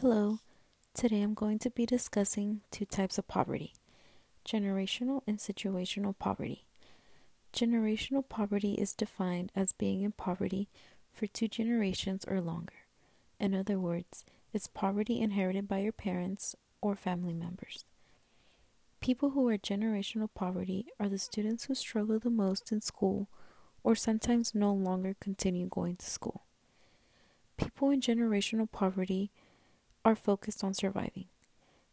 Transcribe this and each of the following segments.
Hello, today I'm going to be discussing two types of poverty generational and situational poverty. Generational poverty is defined as being in poverty for two generations or longer. In other words, it's poverty inherited by your parents or family members. People who are generational poverty are the students who struggle the most in school or sometimes no longer continue going to school. People in generational poverty are focused on surviving.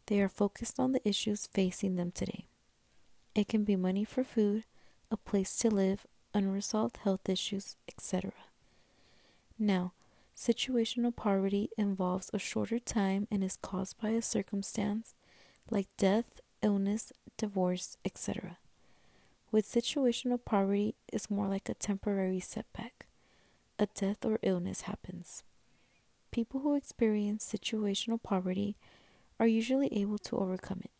They are focused on the issues facing them today. It can be money for food, a place to live, unresolved health issues, etc. Now, situational poverty involves a shorter time and is caused by a circumstance like death, illness, divorce, etc. With situational poverty, it's more like a temporary setback. A death or illness happens. People who experience situational poverty are usually able to overcome it.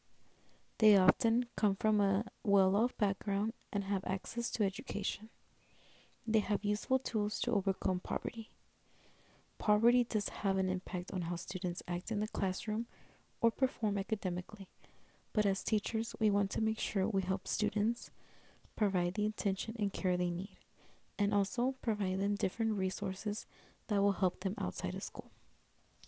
They often come from a well off background and have access to education. They have useful tools to overcome poverty. Poverty does have an impact on how students act in the classroom or perform academically, but as teachers, we want to make sure we help students provide the attention and care they need, and also provide them different resources that will help them outside of school.